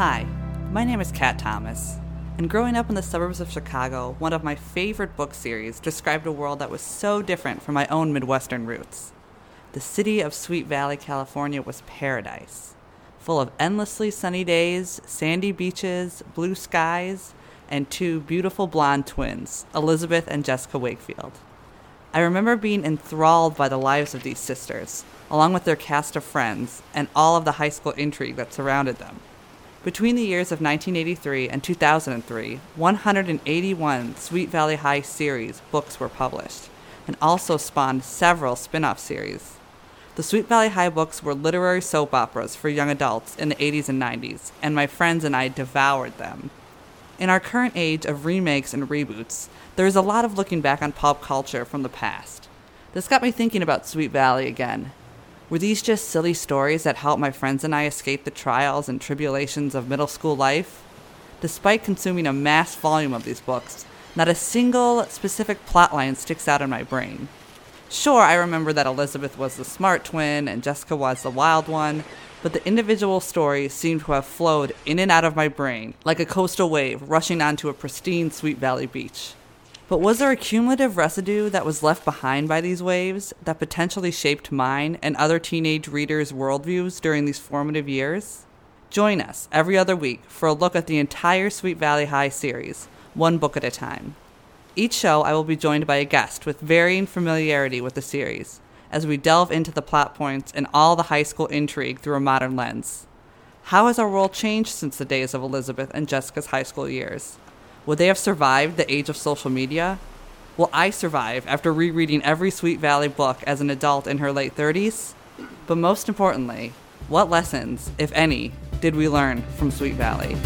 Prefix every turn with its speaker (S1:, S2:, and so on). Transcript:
S1: Hi, my name is Kat Thomas, and growing up in the suburbs of Chicago, one of my favorite book series described a world that was so different from my own Midwestern roots. The city of Sweet Valley, California was paradise, full of endlessly sunny days, sandy beaches, blue skies, and two beautiful blonde twins, Elizabeth and Jessica Wakefield. I remember being enthralled by the lives of these sisters, along with their cast of friends, and all of the high school intrigue that surrounded them. Between the years of 1983 and 2003, 181 Sweet Valley High series books were published, and also spawned several spin off series. The Sweet Valley High books were literary soap operas for young adults in the 80s and 90s, and my friends and I devoured them. In our current age of remakes and reboots, there is a lot of looking back on pop culture from the past. This got me thinking about Sweet Valley again were these just silly stories that helped my friends and I escape the trials and tribulations of middle school life? Despite consuming a mass volume of these books, not a single specific plotline sticks out in my brain. Sure, I remember that Elizabeth was the smart twin and Jessica was the wild one, but the individual stories seem to have flowed in and out of my brain like a coastal wave rushing onto a pristine Sweet Valley beach. But was there a cumulative residue that was left behind by these waves that potentially shaped mine and other teenage readers' worldviews during these formative years? Join us every other week for a look at the entire Sweet Valley High series, one book at a time. Each show, I will be joined by a guest with varying familiarity with the series as we delve into the plot points and all the high school intrigue through a modern lens. How has our world changed since the days of Elizabeth and Jessica's high school years? Would they have survived the age of social media? Will I survive after rereading every Sweet Valley book as an adult in her late 30s? But most importantly, what lessons, if any, did we learn from Sweet Valley?